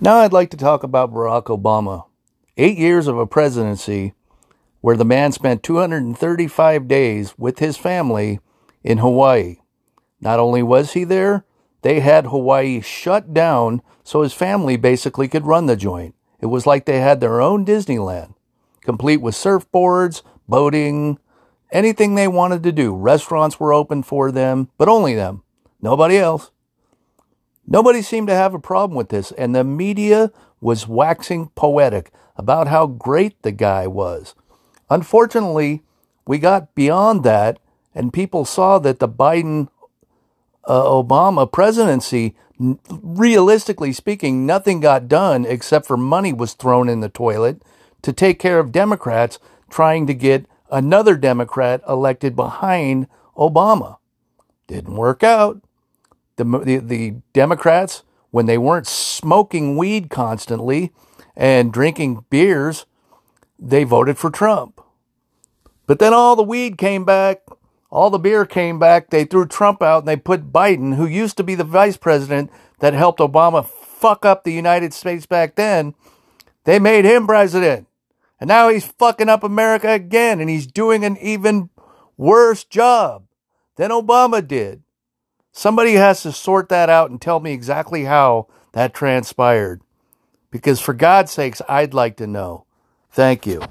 Now I'd like to talk about Barack Obama. Eight years of a presidency where the man spent 235 days with his family in Hawaii. Not only was he there, they had Hawaii shut down so his family basically could run the joint. It was like they had their own Disneyland, complete with surfboards, boating, anything they wanted to do. Restaurants were open for them, but only them, nobody else. Nobody seemed to have a problem with this, and the media was waxing poetic about how great the guy was. Unfortunately, we got beyond that, and people saw that the Biden uh, Obama presidency, realistically speaking, nothing got done except for money was thrown in the toilet to take care of Democrats trying to get another Democrat elected behind Obama. Didn't work out. The, the, the Democrats, when they weren't smoking weed constantly and drinking beers, they voted for Trump. But then all the weed came back, all the beer came back. They threw Trump out and they put Biden, who used to be the vice president that helped Obama fuck up the United States back then. They made him president. And now he's fucking up America again and he's doing an even worse job than Obama did. Somebody has to sort that out and tell me exactly how that transpired. Because for God's sakes, I'd like to know. Thank you.